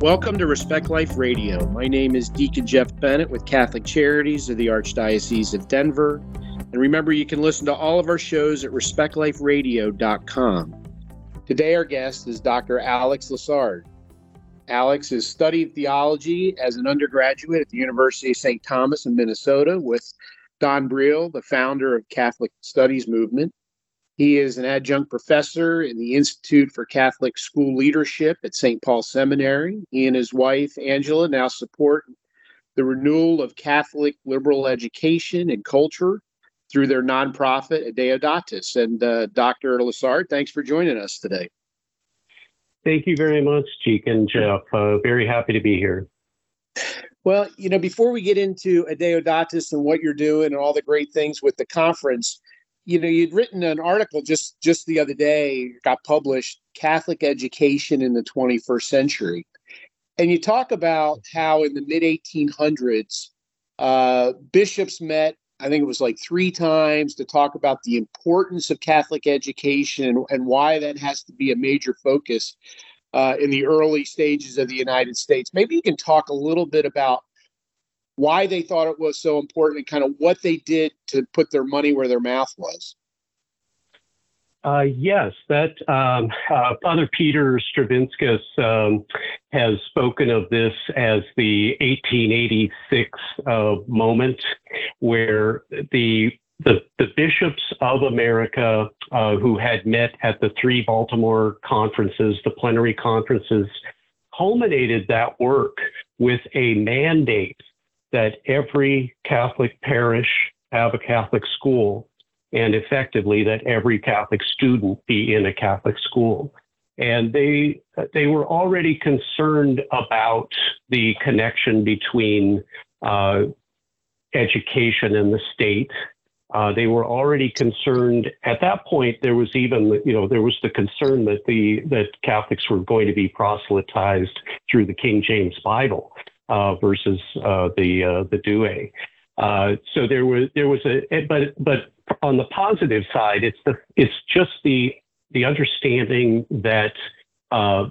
Welcome to Respect Life Radio. My name is Deacon Jeff Bennett with Catholic Charities of the Archdiocese of Denver. And remember, you can listen to all of our shows at respectliferadio.com. Today, our guest is Dr. Alex Lessard. Alex has studied theology as an undergraduate at the University of St. Thomas in Minnesota with Don Briel, the founder of Catholic Studies Movement. He is an adjunct professor in the Institute for Catholic School Leadership at St. Paul Seminary. He and his wife, Angela, now support the renewal of Catholic liberal education and culture through their nonprofit, Adeodatus. And uh, Dr. Lessard, thanks for joining us today. Thank you very much, Deacon Jeff. Uh, very happy to be here. Well, you know, before we get into Adeodatus and what you're doing and all the great things with the conference, you know you'd written an article just just the other day got published catholic education in the 21st century. And you talk about how in the mid 1800s uh, bishops met i think it was like three times to talk about the importance of catholic education and, why that has to be a major focus uh, in the early stages of the united states. Maybe you can talk a little bit about why they thought it was so important and kind of what they did to put their money where their mouth was. Uh, yes, that um, uh, Father Peter Stravinskas um, has spoken of this as the 1886 uh, moment, where the the, the bishops of America uh, who had met at the three Baltimore conferences, the plenary conferences, culminated that work with a mandate that every Catholic parish have a Catholic school and effectively that every Catholic student be in a Catholic school. And they they were already concerned about the connection between uh, education and the state. Uh, they were already concerned at that point. There was even you know there was the concern that the that Catholics were going to be proselytized through the King James Bible versus uh, the uh, the Douay. Uh, so there was there was a but but on the positive side, it's the it's just the the understanding that uh,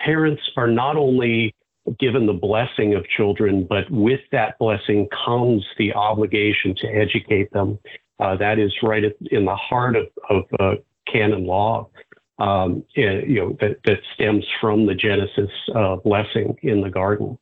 parents are not only given the blessing of children, but with that blessing comes the obligation to educate them. Uh, that is right in the heart of, of uh, canon law, um, you know, that, that stems from the Genesis uh, blessing in the garden.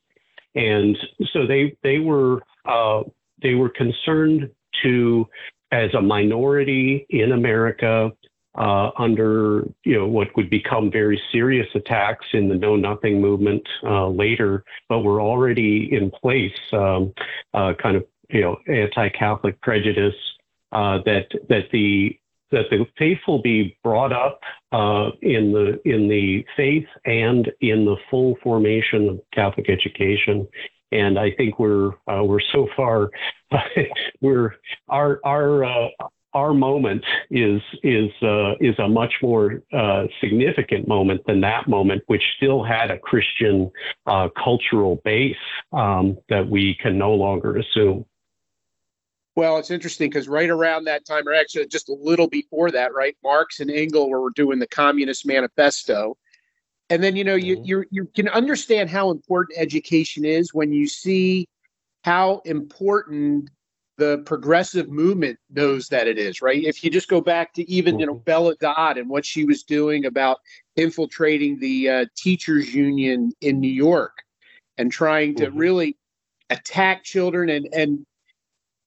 And so they they were uh, they were concerned to as a minority in America uh, under you know what would become very serious attacks in the Know Nothing movement uh, later, but were already in place, um, uh, kind of you know anti-Catholic prejudice uh, that that the that the faithful be brought up uh, in the in the faith and in the full formation of Catholic education. And I think we're uh, we're so far we're our our uh, our moment is is uh, is a much more uh, significant moment than that moment, which still had a Christian uh, cultural base um, that we can no longer assume. Well, it's interesting because right around that time, or actually just a little before that, right, Marx and Engels were doing the Communist Manifesto, and then you know mm-hmm. you you you can understand how important education is when you see how important the progressive movement knows that it is right if you just go back to even mm-hmm. you know mm-hmm. bella dodd and what she was doing about infiltrating the uh, teachers union in new york and trying to mm-hmm. really attack children and and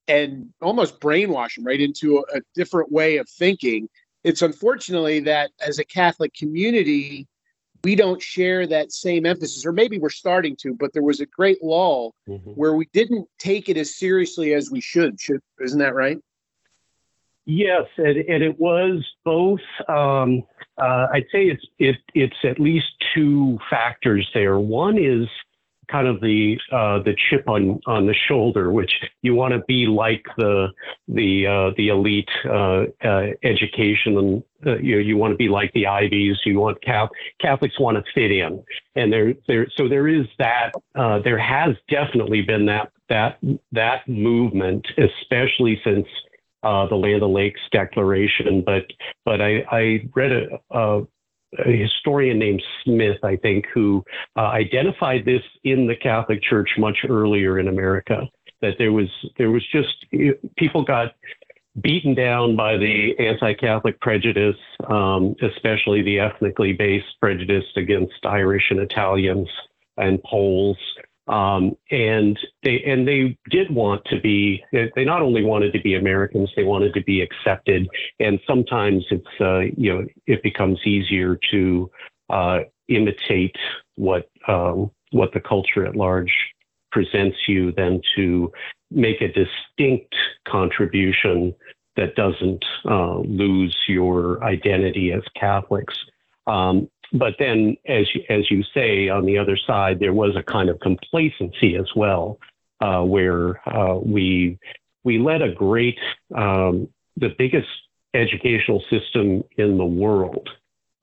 and almost brainwash them right into a, a different way of thinking. It's unfortunately that as a Catholic community, we don't share that same emphasis, or maybe we're starting to, but there was a great lull mm-hmm. where we didn't take it as seriously as we should. Should isn't that right? Yes, and, and it was both. Um, uh, I'd say it's it, it's at least two factors there. One is kind of the uh, the chip on on the shoulder, which you want to be like the the uh, the elite uh, uh education, and uh, you you want to be like the Ivies. You want Catholics want to fit in, and there there so there is that. Uh, there has definitely been that that that movement, especially since. the Land O'Lakes Declaration, but but I, I read a, a a historian named Smith, I think, who uh, identified this in the Catholic Church much earlier in America. That there was there was just people got beaten down by the anti-Catholic prejudice, um, especially the ethnically based prejudice against Irish and Italians and Poles. Um, and they and they did want to be. They not only wanted to be Americans, they wanted to be accepted. And sometimes it's uh, you know it becomes easier to uh, imitate what um, what the culture at large presents you than to make a distinct contribution that doesn't uh, lose your identity as Catholics. Um, but then, as you, as you say, on the other side, there was a kind of complacency as well, uh, where uh, we we let a great, um, the biggest educational system in the world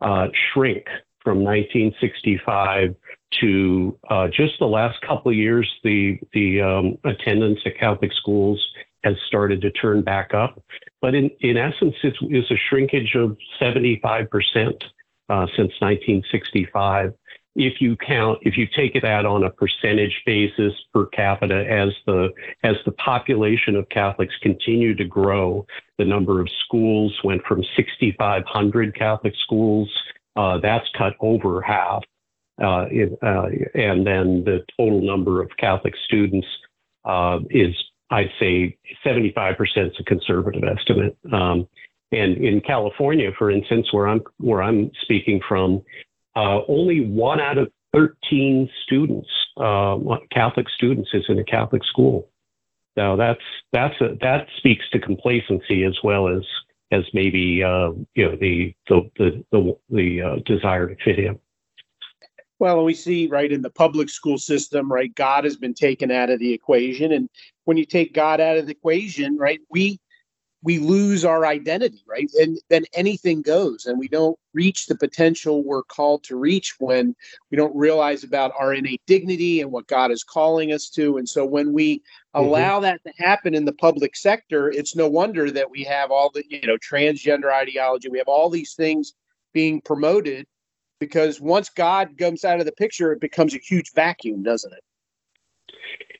uh, shrink from 1965 to uh, just the last couple of years. The the um, attendance at Catholic schools has started to turn back up, but in in essence, it's, it's a shrinkage of 75 percent uh, since 1965. If you count, if you take that on a percentage basis per capita, as the as the population of Catholics continued to grow, the number of schools went from 6,500 Catholic schools. Uh, that's cut over half, uh, it, uh, and then the total number of Catholic students uh, is, I'd say, 75% is a conservative estimate. Um, and in California, for instance, where I'm where I'm speaking from, uh, only one out of 13 students, uh, Catholic students, is in a Catholic school. Now that's that's a, that speaks to complacency as well as as maybe uh, you know the the the the, the uh, desire to fit in. Well, we see right in the public school system, right, God has been taken out of the equation, and when you take God out of the equation, right, we we lose our identity, right? And then anything goes, and we don't reach the potential we're called to reach when we don't realize about our innate dignity and what God is calling us to. And so when we mm-hmm. allow that to happen in the public sector, it's no wonder that we have all the, you know, transgender ideology, we have all these things being promoted because once God comes out of the picture, it becomes a huge vacuum, doesn't it?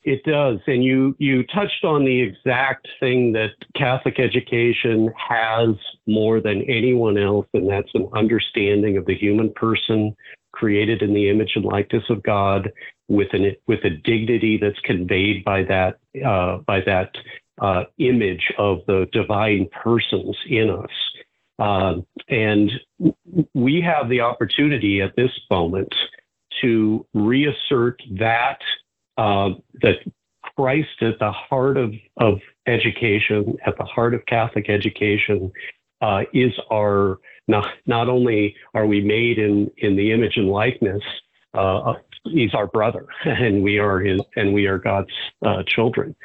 It does. And you, you touched on the exact thing that Catholic education has more than anyone else, and that's an understanding of the human person created in the image and likeness of God with an with a dignity that's conveyed by that uh, by that uh, image of the divine persons in us. Uh, and we have the opportunity at this moment to reassert that uh, that Christ at the heart of, of education, at the heart of Catholic education, uh, is our not not only are we made in in the image and likeness, uh, he's our brother, and we are his and we are God's uh, children.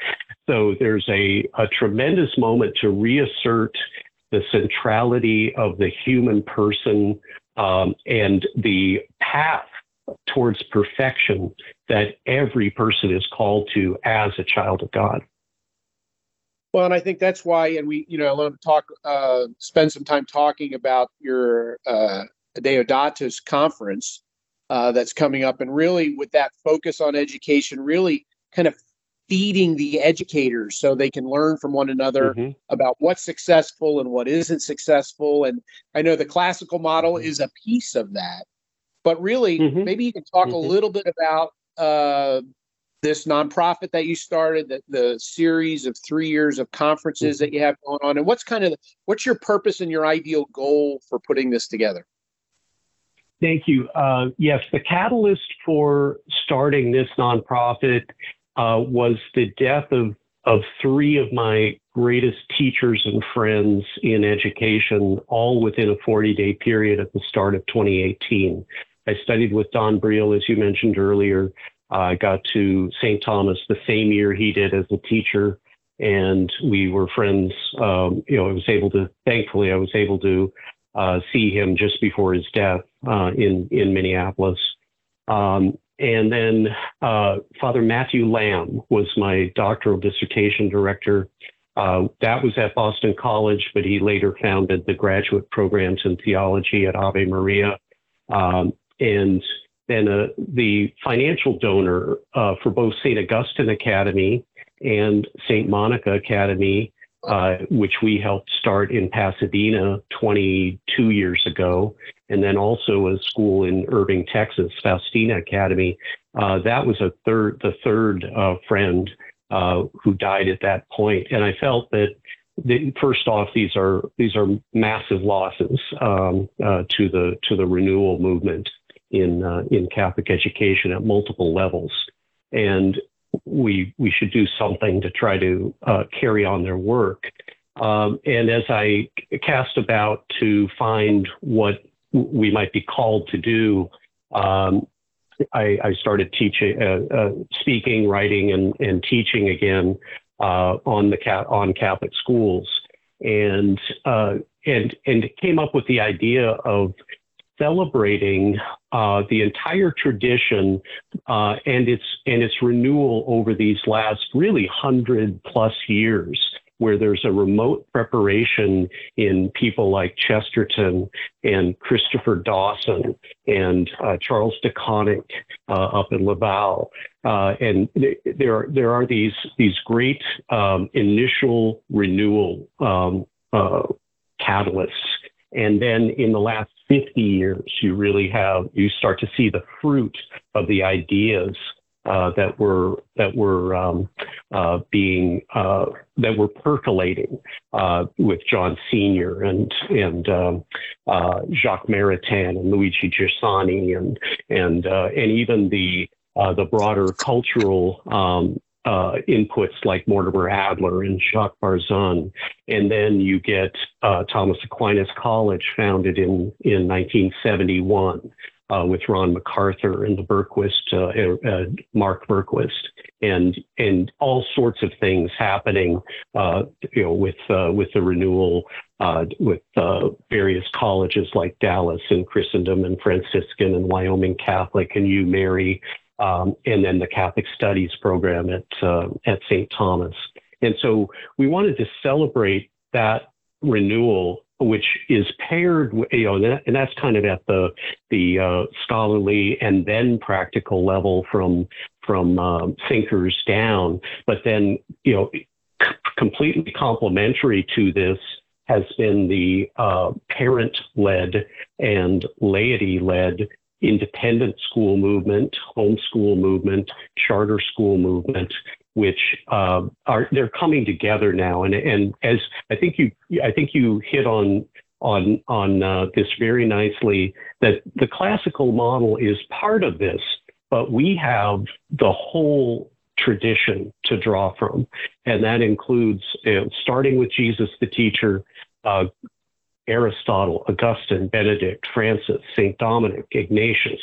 So there's a, a tremendous moment to reassert the centrality of the human person um, and the path towards perfection that every person is called to as a child of God. Well, and I think that's why, and we, you know, I want to talk, uh, spend some time talking about your uh, Adeodatus conference uh, that's coming up, and really with that focus on education, really kind of feeding the educators so they can learn from one another mm-hmm. about what's successful and what isn't successful. And I know the classical model mm-hmm. is a piece of that, but really, mm-hmm. maybe you can talk mm-hmm. a little bit about uh, this nonprofit that you started, the, the series of three years of conferences mm-hmm. that you have going on, and what's kind of what's your purpose and your ideal goal for putting this together? Thank you. Uh, yes, the catalyst for starting this nonprofit uh, was the death of of three of my greatest teachers and friends in education, all within a 40 day period at the start of 2018. I studied with Don Briel, as you mentioned earlier. I got to St. Thomas the same year he did as a teacher, and we were friends. Um, you know, I was able to, thankfully, I was able to uh, see him just before his death uh, in in Minneapolis. Um, and then uh, Father Matthew Lamb was my doctoral dissertation director. Uh, that was at Boston College, but he later founded the graduate programs in theology at Ave Maria Um, and then uh, the financial donor uh, for both St. Augustine Academy and St. Monica Academy, uh, which we helped start in Pasadena 22 years ago, and then also a school in Irving, Texas, Faustina Academy. Uh, that was a third, the third uh, friend who died at that point. point, and I felt that. The, first off, these are these are massive losses um, to the to the renewal movement, in uh, in Catholic education at multiple levels, and we we should do something to try to uh, carry on their work. Um, and as I cast about to find what we might be called to do, um, I, I, started teaching, uh, uh, speaking, writing, and, and teaching again uh, on the on Catholic schools, and uh, and and came up with the idea of celebrating uh, the entire tradition uh, and its and its renewal over these last really hundred plus years, where there's a remote preparation in people like Chesterton and Christopher Dawson and uh, Charles de Koninck uh, up in Laval, uh, and th- there are there are these these great um, initial renewal um, uh, catalysts. And then in the last 50 years, you really have, you start to see the fruit of the ideas uh, that were that were um, uh, being uh, that were percolating uh, with John Senior and and um, uh, Jacques Maritain and Luigi Giussani and and uh, and even the the broader cultural um, uh, inputs like Mortimer Adler and Jacques Barzun. And then you get uh, Thomas Aquinas College, founded in, in 1971. Uh, with Ron McArthur and the Berquist, uh, uh, Mark Berquist, and and all sorts of things happening, uh, you know, with with the renewal, with various colleges like Dallas and Christendom and Franciscan and Wyoming Catholic and U Mary um, and then the Catholic Studies program at uh, at St. Thomas. And so we wanted to celebrate that renewal, which is paired, with, you know, and that's kind of at the the uh, scholarly and then practical level from from um, thinkers down. But then, you know, c- completely complementary to this has been the uh, parent led and laity led independent school movement, homeschool movement, charter school movement, which uh, are they're coming together now. And and as I think you I think you hit on on on uh, this very nicely that the classical model is part of this, but we have the whole tradition to draw from, and that includes starting with Jesus the teacher, uh, Aristotle, Augustine, Benedict, Francis, St. Dominic, Ignatius,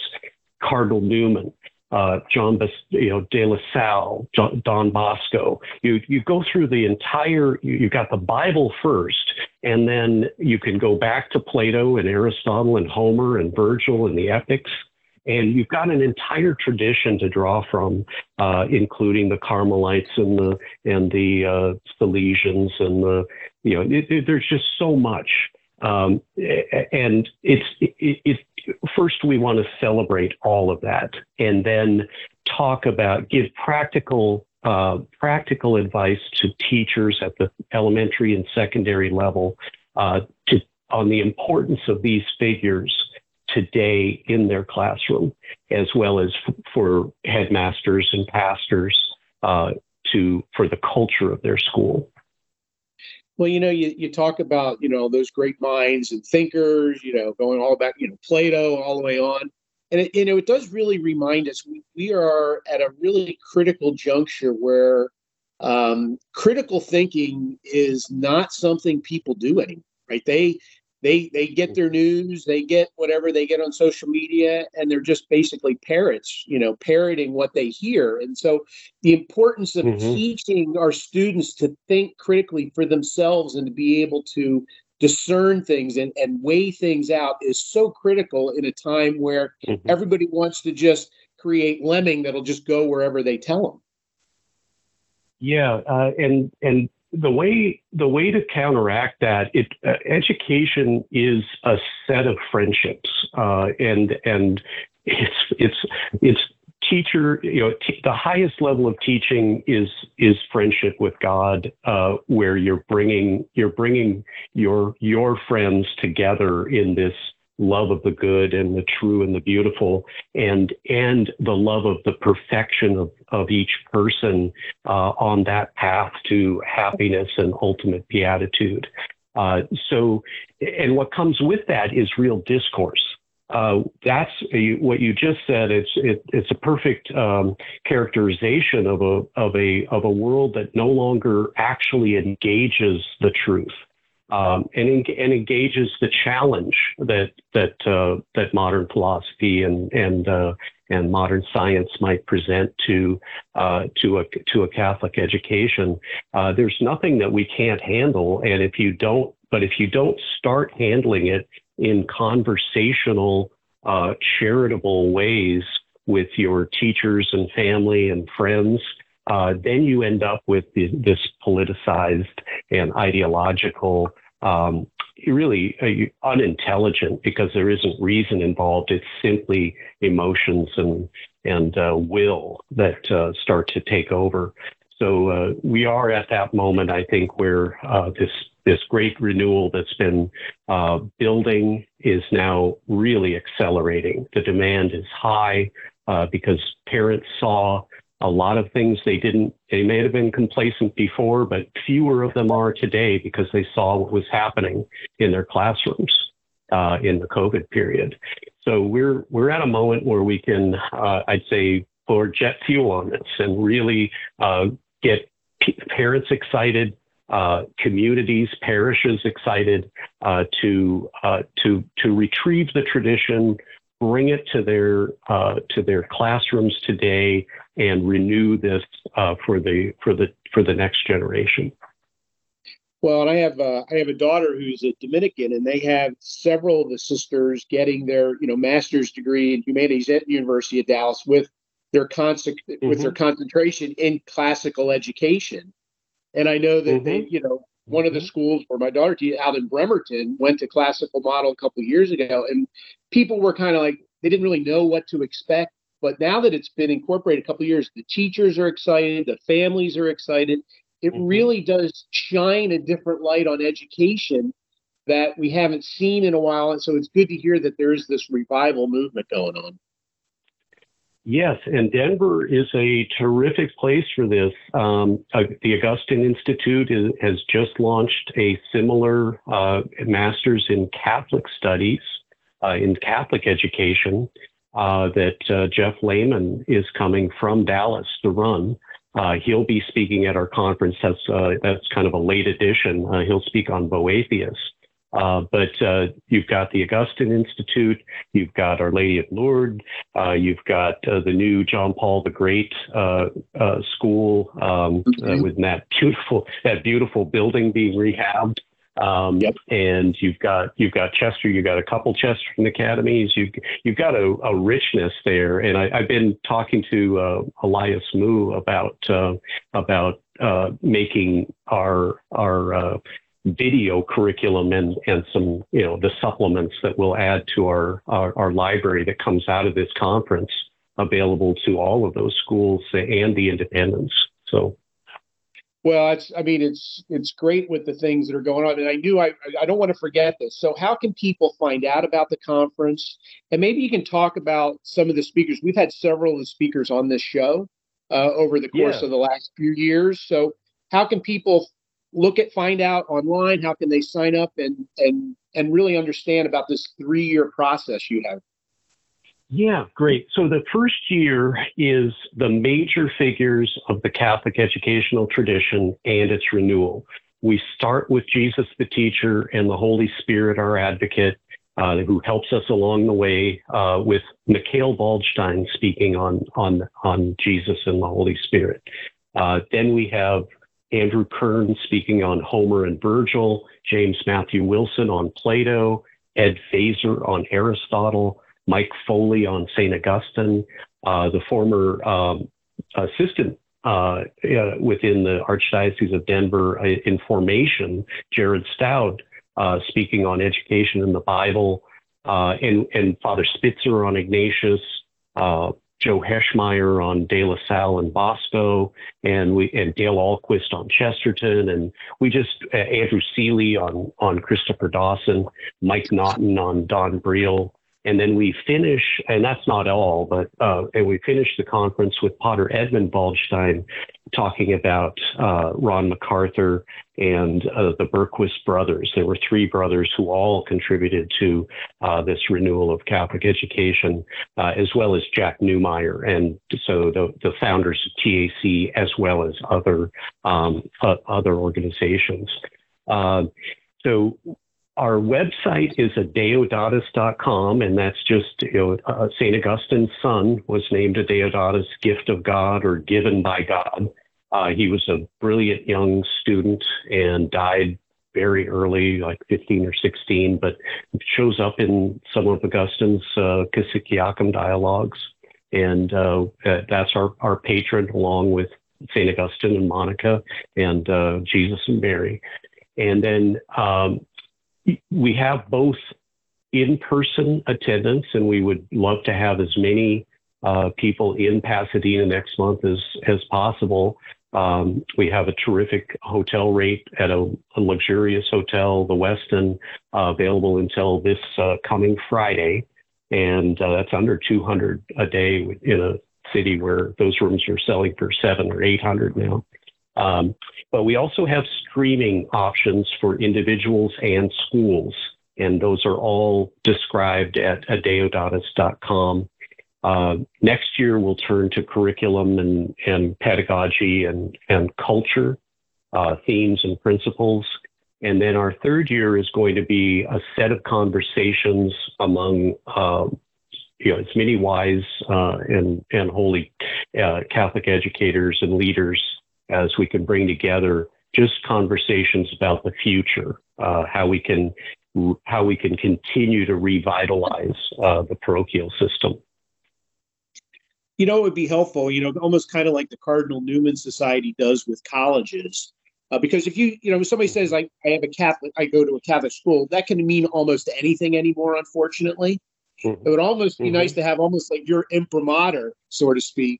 Cardinal Newman, uh, John Bas- you know, De La Salle, John, Don Bosco. You, you go through the entire, you, you got the Bible first, and then you can go back to Plato and Aristotle and Homer and Virgil and the epics. And you've got an entire tradition to draw from, uh, including the Carmelites and the and the uh, Salesians and the you know it, it, there's just so much. Um, and it's it, it, first we want to celebrate all of that, and then talk about give practical uh, practical advice to teachers at the elementary and secondary level uh, to on the importance of these figures today in their classroom, as well as f- for headmasters and pastors uh, to for the culture of their school. Well, you know, you, you talk about, you know, those great minds and thinkers, you know, going all back, you know, Plato all the way on. And, it, you know, it does really remind us we, we are at a really critical juncture where um, critical thinking is not something people do anymore, right? They they they get their news they get whatever they get on social media and they're just basically parrots you know parroting what they hear and so the importance of mm-hmm. teaching our students to think critically for themselves and to be able to discern things and, and weigh things out is so critical in a time where mm-hmm. everybody wants to just create lemming that'll just go wherever they tell them yeah uh, and and the way the way to counteract that, it uh, education is a set of friendships, uh, and and it's it's it's teacher you know t- the highest level of teaching is is friendship with god uh, where you're bringing you're bringing your your friends together in this love of the good and the true and the beautiful and and the love of the perfection of, of each person uh, on that path to happiness and ultimate beatitude uh, so and what comes with that is real discourse uh, that's a, what you just said. It's it, it's a perfect um, characterization of a of a of a world that no longer actually engages the truth um, and and engages the challenge that that uh, that modern philosophy and and uh, and modern science might present to uh, to a to a Catholic education. Uh, there's nothing that we can't handle, and if you don't, but if you don't start handling it in conversational, uh, charitable ways with your teachers and family and friends, uh, then you end up with the, this politicized and ideological, um, really uh, unintelligent because there isn't reason involved. It's simply emotions and and uh, will that uh, start to take over. So uh, we are at that moment, I think, where uh, this this great renewal that's been building is now really accelerating. The demand is high because parents saw a lot of things they didn't, they may have been complacent before, but fewer of them are today because they saw what was happening in their classrooms uh, in the COVID period. So we're, we're at a moment where we can, uh, I'd say, pour jet fuel on this and really uh, get p- parents excited, uh, communities, parishes excited uh, to uh, to to retrieve the tradition, bring it to their uh, to their classrooms today, and renew this uh, for the for the for the next generation. Well, and I have uh, I have a daughter who's a Dominican, and they have several of the sisters getting their you know master's degree in humanities at the University of Dallas with their con- mm-hmm. with their concentration in classical education. And I know that mm-hmm. they, you know, one of the mm-hmm. schools where my daughter out in Bremerton went to classical model a couple of years ago, and people were kind of like they didn't really know what to expect. But now that it's been incorporated a couple of years, the teachers are excited, the families are excited. It mm-hmm. really does shine a different light on education that we haven't seen in a while. And so it's good to hear that there is this revival movement going on. Yes, and Denver is a terrific place for this. Um, uh, the Augustine Institute is, has just launched a similar uh, master's in Catholic studies, uh, in Catholic education, uh, that uh, Jeff Lehman is coming from Dallas to run. Uh, he'll be speaking at our conference. That's that's kind of a late edition. he'll speak on Boethius. Uh, but uh, you've got the Augustine Institute, you've got Our Lady of Lourdes, uh, you've got uh, the new John Paul the Great uh, uh, school um, mm-hmm. with that beautiful that beautiful building being rehabbed. Um, yep. And you've got you've got Chester, you've got a couple Chesterton academies, you've you've got a, a richness there. And I, have been talking to uh, Elias Moo about uh, about uh, making our our video curriculum and, and some, you know, the supplements that we'll add to our, our, our library that comes out of this conference available to all of those schools and the independents. So. Well, it's, I mean, it's, it's great with the things that are going on. And I knew I, I don't want to forget this. So how can people find out about the conference? And maybe you can talk about some of the speakers. We've had several of the speakers on this show uh, over the course yeah. of the last few years. So how can people look at find out online how can they sign up and and and really understand about this three year process you have yeah great so the first year is the major figures of the catholic educational tradition and its renewal we start with jesus the teacher and the holy spirit our advocate uh, who helps us along the way uh, with Mikhail Waldstein speaking on, on, on Jesus and the Holy Spirit. Uh, then we have Andrew Kern speaking on Homer and Virgil, James Matthew Wilson on Plato, Ed Feser on Aristotle, Mike Foley on St. Augustine, uh, the former um, assistant uh, uh, within the Archdiocese of Denver uh, in formation, Jared Staudt, uh, speaking on education in the Bible, and, and Father Spitzer on Ignatius, Joe Heschmeyer on De La Salle and Bosco, and we and Dale Ahlquist on Chesterton, and we just uh, Andrew Seeley on on Christopher Dawson, Mike Naughton on Don Briel, and then we finish, and that's not all, but uh, and we finish the conference with Pater Edmund Waldstein talking about uh, Ron McArthur and uh, the Berquist brothers. There were three brothers who all contributed to uh, this renewal of Catholic education, uh, as well as Jack Neumayr, and so the, the founders of TAC, as well as other um, other organizations. Uh, so our website is adeodatus.com, and that's just you know, uh, St. Augustine's son was named Adeodatus gift of God or given by God. Uh, he was a brilliant young student and died very early, like 15 or 16, but shows up in some of Augustine's uh, Cassiciacum dialogues. And uh, that's our, our patron, along with St. Augustine and Monica and uh, Jesus and Mary. And then um, we have both in-person attendance, and we would love to have as many uh, people in Pasadena next month as as possible. Um, we have a terrific hotel rate at a, a luxurious hotel, the Westin, uh, available until this uh, coming Friday, and uh, that's under 200 a day in a city where those rooms are selling for seven or 800 now. Um, but we also have streaming options for individuals and schools, and those are all described at adeodatus.com. Uh, next year, we'll turn to curriculum and, and pedagogy and, and culture, uh, themes and principles. And then our third year is going to be a set of conversations among uh, you know, as many wise uh, and, and holy uh, Catholic educators and leaders as we can bring together just conversations about the future, uh, how we can how we can continue to revitalize uh, the parochial system. You know, it would be helpful. You know, almost kind of like the Cardinal Newman Society does with colleges. Uh, because if you, you know, somebody says like I have a Catholic, I go to a Catholic school, that can mean almost anything anymore. Unfortunately, mm-hmm. it would almost be mm-hmm. nice to have almost like your imprimatur, so to speak,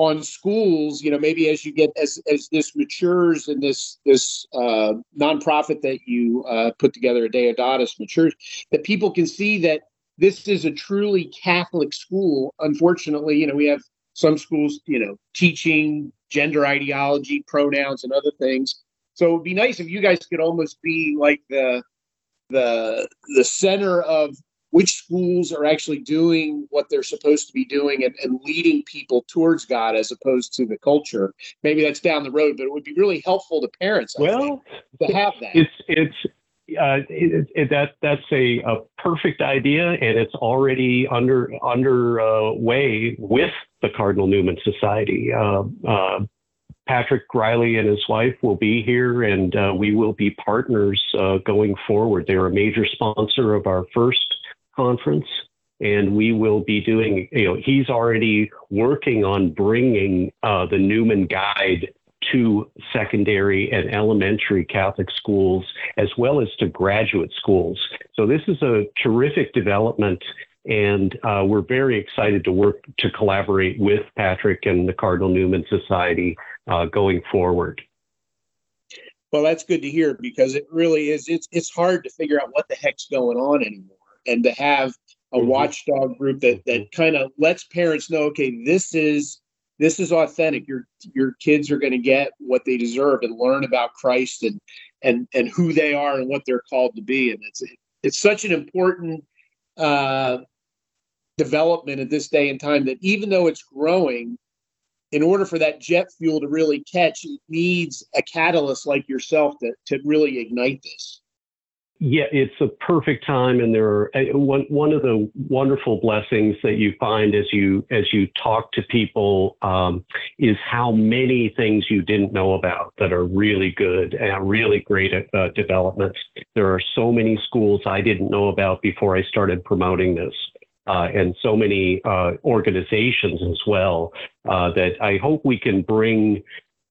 on schools you know maybe as you get as as this matures and this this uh, nonprofit that you uh, put together Adeodatus matures that people can see that this is a truly catholic school. Unfortunately you know we have some schools you know teaching gender ideology pronouns and other things. So it would be nice if you guys could almost be like the the the center of which schools are actually doing what they're supposed to be doing and, and, leading people towards God as opposed to the culture. Maybe that's down the road, but it would be really helpful to parents. I well, think, to have that. It's it's uh, it, it, that that's a, a perfect idea, and it's already under under uh, way with the Cardinal Newman Society. Uh, uh Patrick Reilly and his wife will be here, and uh, we will be partners uh, going forward. They're a major sponsor of our first conference and we will be doing you know he's already working on bringing uh, the newman guide to secondary and elementary catholic schools as well as to graduate schools. So this is a terrific development and uh, we're very excited to work to collaborate with patrick and the cardinal newman society uh, going forward. Well that's good to hear because it really is it's it's hard to figure out what the heck's going on anymore and to have a mm-hmm. watchdog group that that mm-hmm. kind of lets parents know okay this is this is authentic your your kids are going to get what they deserve and learn about christ and and and who they are and what they're called to be and it's it's such an important uh, development at this day and time that even though it's growing in order for that jet fuel to really catch it needs a catalyst like yourself to, to really ignite this yeah, it's a perfect time, and there are uh, one one of the wonderful blessings that you find as you as you talk to people um, is how many things you didn't know about that are really good and really great uh, developments. There are so many schools I didn't know about before I started promoting this. uh, and so many uh, organizations as well uh, that I hope we can bring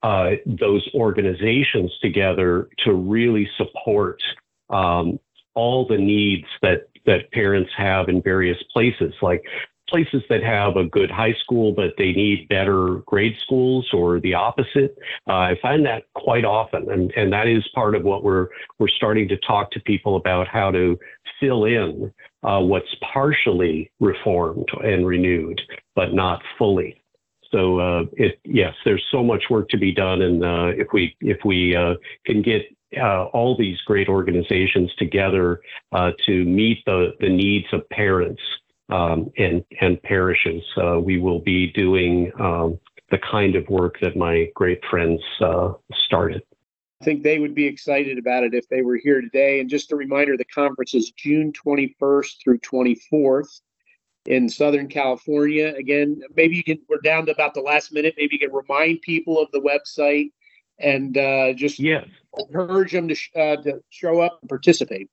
uh, those organizations together to really support um, all the needs that that parents have in various places, like places that have a good high school, but they need better grade schools or the opposite. Uh, I find that quite often. And, and that is part of what we're, we're starting to talk to people about how to fill in uh, what's partially reformed and renewed, but not fully. So uh, it, yes, there's so much work to be done, and uh, if we if we uh, can get uh, all these great organizations together uh, to meet the the needs of parents um, and and parishes, uh, we will be doing um, the kind of work that my great friends started. I think they would be excited about it if they were here today. And just a reminder, the conference is June 21st through 24th in Southern California. Again, maybe you can, we're down to about the last minute. Maybe you can remind people of the website and uh, just yes. encourage them to, sh- uh, to show up and participate.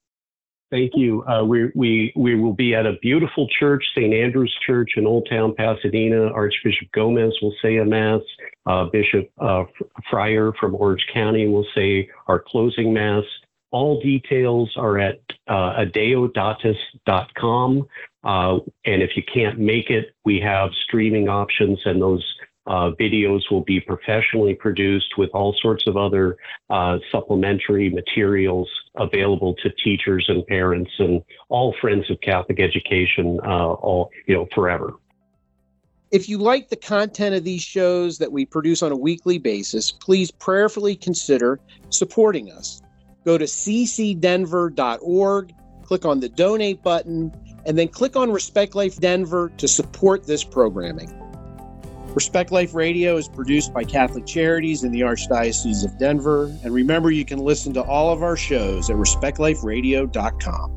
Thank you. Uh, we, we, we will be at a beautiful church, St. Andrew's Church in Old Town Pasadena. Archbishop Gomez will say a Mass. Uh, Bishop uh, Freyer from Orange County will say our closing Mass. All details are at uh, adeodatus.com. Uh, and if you can't make it, we have streaming options, and those uh, videos will be professionally produced with all sorts of other uh, supplementary materials available to teachers and parents and all friends of Catholic education, uh, all you know, forever. If you like the content of these shows that we produce on a weekly basis, please prayerfully consider supporting us. Go to ccdenver.org, click on the donate button, and then click on Respect Life Denver to support this programming. Respect Life Radio is produced by Catholic Charities in the Archdiocese of Denver. And remember, you can listen to all of our shows at respectliferadio.com.